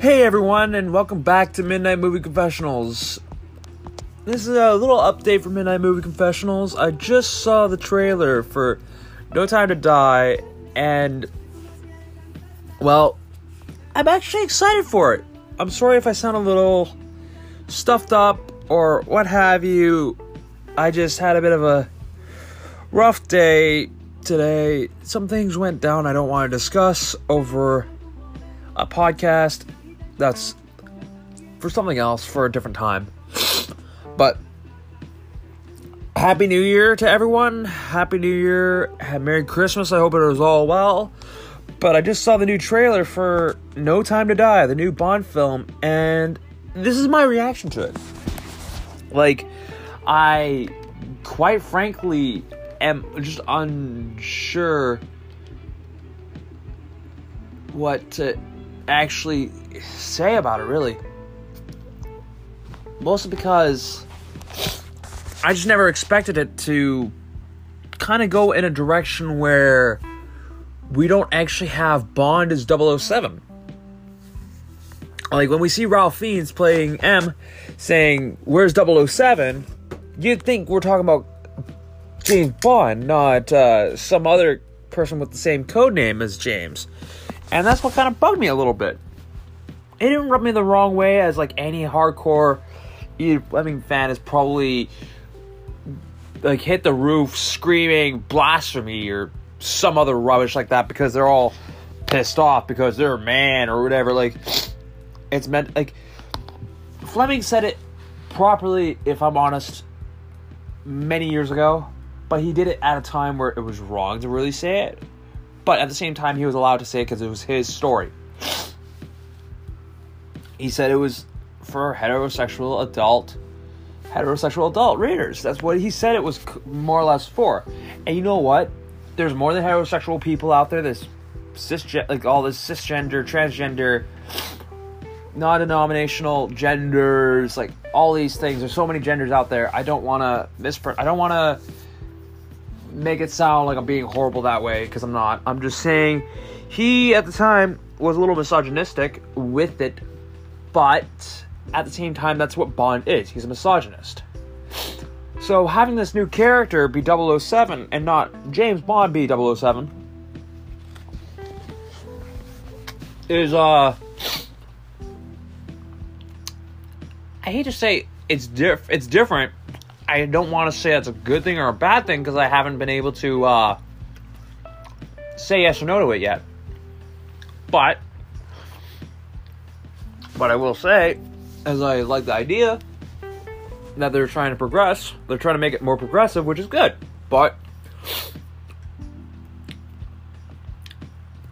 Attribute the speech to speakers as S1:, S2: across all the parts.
S1: Hey everyone, and welcome back to Midnight Movie Confessionals. This is a little update for Midnight Movie Confessionals. I just saw the trailer for No Time to Die, and well, I'm actually excited for it. I'm sorry if I sound a little stuffed up or what have you. I just had a bit of a rough day today. Some things went down I don't want to discuss over a podcast that's for something else for a different time. But Happy New Year to everyone. Happy New Year. Merry Christmas. I hope it was all well. But I just saw the new trailer for No Time to Die, the new Bond film, and this is my reaction to it. Like, I quite frankly am just unsure what to actually say about it, really. Mostly because I just never expected it to kind of go in a direction where we don't actually have Bond as 007. Like when we see Ralph Fiennes playing M saying, Where's 007? You'd think we're talking about James Bond, not uh, some other person with the same code name as James. And that's what kind of bugged me a little bit. It didn't rub me the wrong way, as like any hardcore Fleming fan is probably like hit the roof screaming blasphemy or some other rubbish like that because they're all pissed off because they're a man or whatever. Like it's meant like Fleming said it properly, if I'm honest, many years ago, but he did it at a time where it was wrong to really say it. But at the same time, he was allowed to say it because it was his story. He said it was for heterosexual adult, heterosexual adult readers. That's what he said it was more or less for. And you know what? There's more than heterosexual people out there. There's cisgender, like all this cisgender, transgender, non-denominational genders, like all these things. There's so many genders out there. I don't want to misprint. I don't want to make it sound like I'm being horrible that way because I'm not. I'm just saying he at the time was a little misogynistic with it, but at the same time, that's what Bond is. He's a misogynist. So having this new character be 007 and not James Bond be 007 is uh I hate to say it's diff it's different. I don't want to say that's a good thing or a bad thing because I haven't been able to uh, say yes or no to it yet. But but I will say, as I like the idea that they're trying to progress, they're trying to make it more progressive, which is good. But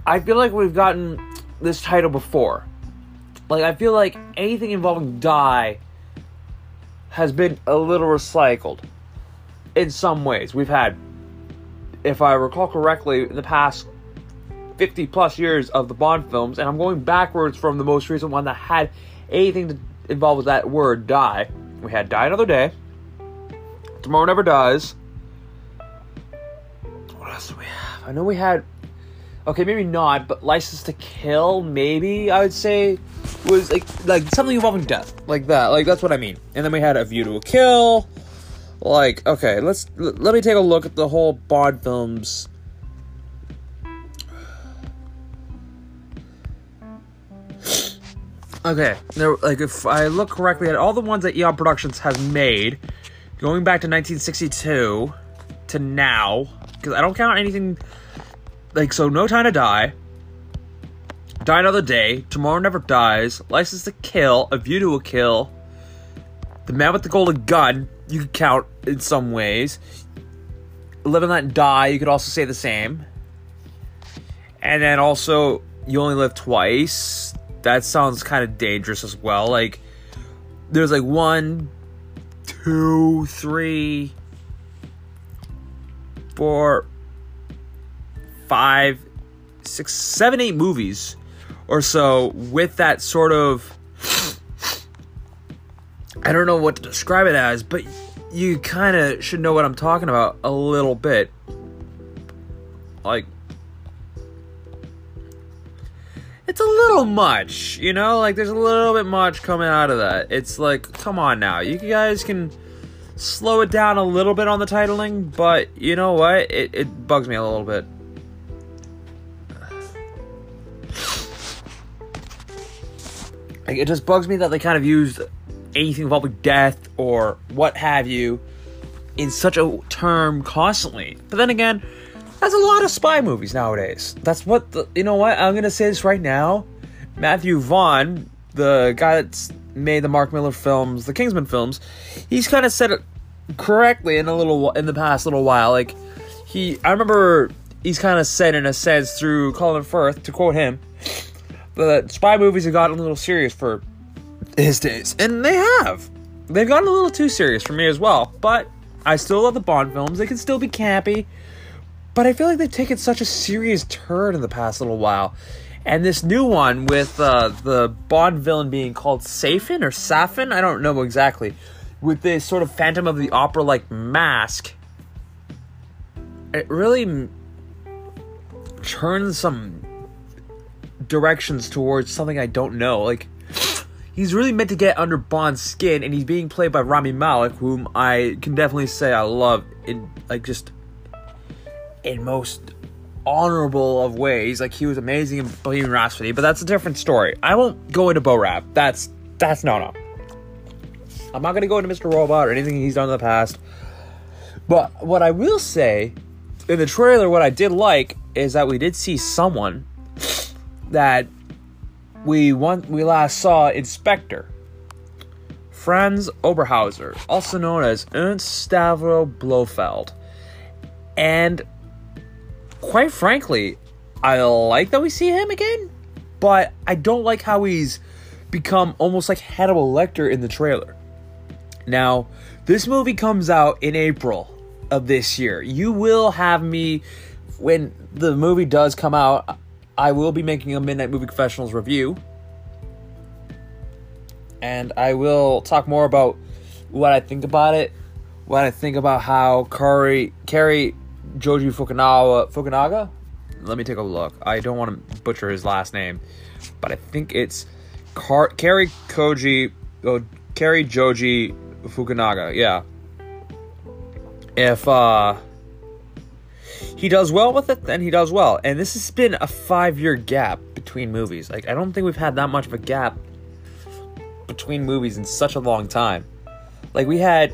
S1: I feel like we've gotten this title before. Like I feel like anything involving die has been a little recycled in some ways. We've had, if I recall correctly, in the past 50 plus years of the Bond films, and I'm going backwards from the most recent one that had anything to involve with that word die. We had Die Another Day, Tomorrow Never Dies. What else do we have? I know we had okay, maybe not, but License to Kill, maybe I would say was like like something involving death, like that. Like that's what I mean. And then we had A View to a Kill. Like okay, let's l- let me take a look at the whole Bond films. Okay, there like if I look correctly at all the ones that Eon Productions has made, going back to 1962 to now, because I don't count anything like so no time to die. Die another day. Tomorrow never dies. License to kill. A view to a kill. The man with the golden gun you could count in some ways. Live and let die you could also say the same. And then also you only live twice. That sounds kind of dangerous as well. Like there's like one two three four five, six, seven, eight movies or so with that sort of. I don't know what to describe it as, but you kind of should know what I'm talking about a little bit. Like, it's a little much, you know? Like, there's a little bit much coming out of that. It's like, come on now. You guys can slow it down a little bit on the titling, but you know what? It, it bugs me a little bit. Like, it just bugs me that they kind of used anything involving death or what have you in such a term constantly. But then again, that's a lot of spy movies nowadays. That's what the, you know. What I'm gonna say this right now. Matthew Vaughn, the guy that's made the Mark Millar films, the Kingsman films, he's kind of said it correctly in a little in the past little while. Like he, I remember he's kind of said in a sense through Colin Firth to quote him, that spy movies have gotten a little serious for his days, and they have. They've gotten a little too serious for me as well. But I still love the Bond films. They can still be campy. But I feel like they've taken such a serious turn in the past little while. And this new one with uh, the Bond villain being called Safin or Safin, I don't know exactly, with this sort of Phantom of the Opera like mask, it really turns some directions towards something I don't know. Like, he's really meant to get under Bond's skin, and he's being played by Rami Malek, whom I can definitely say I love in like just in most honorable of ways. Like he was amazing in Bohemian Rhapsody, but that's a different story. I won't go into Bo Rap. That's that's no no. I'm not gonna go into Mr. Robot or anything he's done in the past. But what I will say in the trailer, what I did like is that we did see someone that we want we last saw in Spectre. Franz Oberhauser, also known as Ernst Stavro Blofeld. And quite frankly, I like that we see him again, but I don't like how he's become almost like Hannibal Lecter in the trailer. Now, this movie comes out in April of this year. You will have me when the movie does come out. I will be making a Midnight Movie Confessionals review. And I will talk more about what I think about it, what I think about how Kari, Cary Joji Fukunaga. Fukunaga? Let me take a look. I don't want to butcher his last name, but I think it's Car- Cary Koji. Oh, Cary Joji Fukunaga. Yeah. If uh he does well with it, then he does well. And this has been a five year gap between movies. Like I don't think we've had that much of a gap between movies in such a long time. Like we had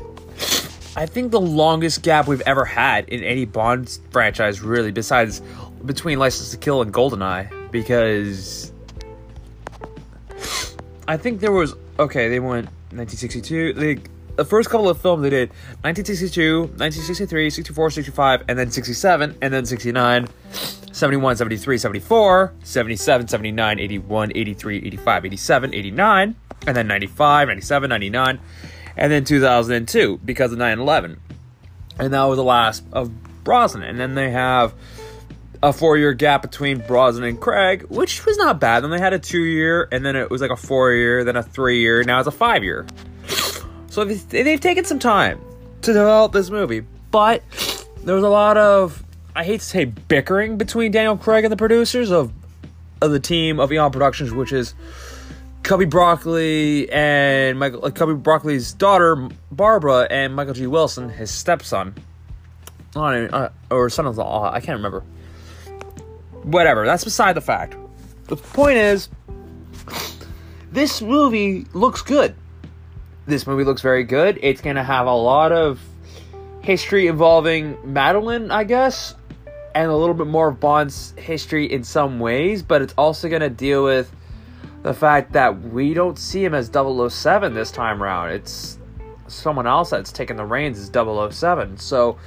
S1: I think the longest gap we've ever had in any Bond franchise, really, besides between License to Kill and GoldenEye, because I think there was okay. They went 1962. They the first couple of films they did 1962, 1963, 64, 65, and then 67, and then 69, 71, 73, 74, 77, 79, 81, 83, 85, 87, 89, and then 95, 97, 99 and then 2002 because of 9/11, and that was the last of Brosnan. And then they have a four-year gap between Brosnan and Craig, which was not bad. Then they had a two-year, and then it was like a four-year, then a three-year. Now it's a five-year. So they've taken some time to develop this movie, but there was a lot of I hate to say bickering between Daniel Craig and the producers of of the team of Eon Productions, which is Cubby Broccoli and Michael, like Cubby Broccoli's daughter Barbara and Michael G. Wilson, his stepson, uh, or son-in-law. I can't remember. Whatever. That's beside the fact. The point is, this movie looks good. This movie looks very good. It's gonna have a lot of history involving Madeline, I guess, and a little bit more of Bond's history in some ways, but it's also gonna deal with the fact that we don't see him as 007 this time around. It's someone else that's taking the reins as 007. So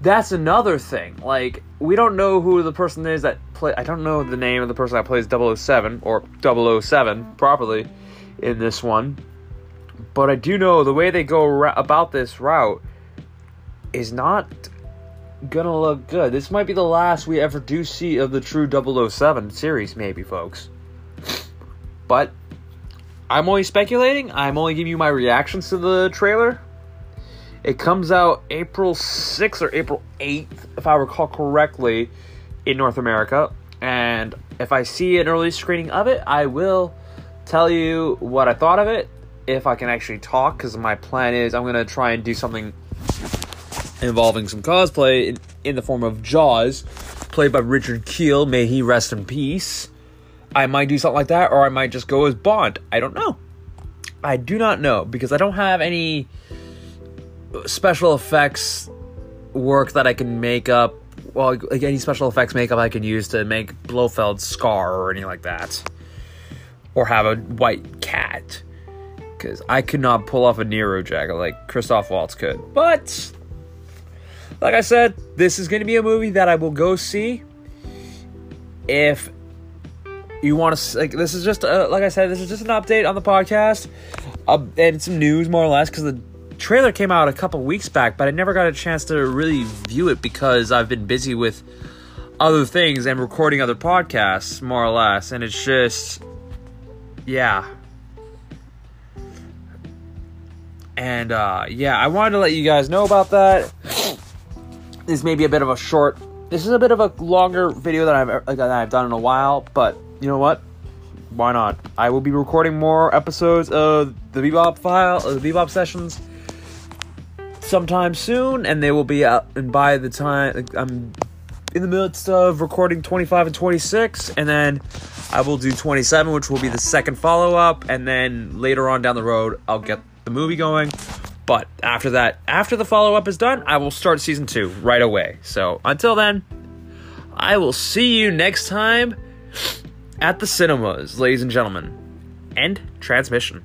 S1: that's another thing. Like, we don't know who the person is that play. I don't know the name of the person that plays 007 or 007 properly in this one. But I do know the way they go about this route is not gonna look good. This might be the last we ever do see of the true 007 series, maybe, folks. But I'm only speculating. I'm only giving you my reactions to the trailer. It comes out April 6th or April 8th, if I recall correctly, in North America. And if I see an early screening of it, I will tell you what I thought of it. If I can actually talk, because my plan is I'm gonna try and do something involving some cosplay in, in the form of Jaws, played by Richard Kiel. May he rest in peace. I might do something like that, or I might just go as Bond. I don't know. I do not know because I don't have any special effects work that I can make up. Well, like any special effects makeup I can use to make Blofeld's scar or anything like that, or have a white cat. Because I could not pull off a Nehru jacket like Christoph Waltz could. But like I said, this is going to be a movie that I will go see if you want to like this is just uh, like i said this is just an update on the podcast. Uh, and some news more or less because the trailer came out a couple weeks back but i never got a chance to really view it because i've been busy with other things and recording other podcasts more or less. And it's just yeah and uh yeah i wanted to let you guys know about that this may be a bit of a short this is a bit of a longer video that I've that I've done in a while, but you know what? Why not? I will be recording more episodes of the Bebop file, uh, the Bebop sessions, sometime soon, and they will be out. And by the time I'm in the midst of recording 25 and 26, and then I will do 27, which will be the second follow up, and then later on down the road, I'll get the movie going. But after that, after the follow up is done, I will start season two right away. So until then, I will see you next time at the cinemas, ladies and gentlemen. End transmission.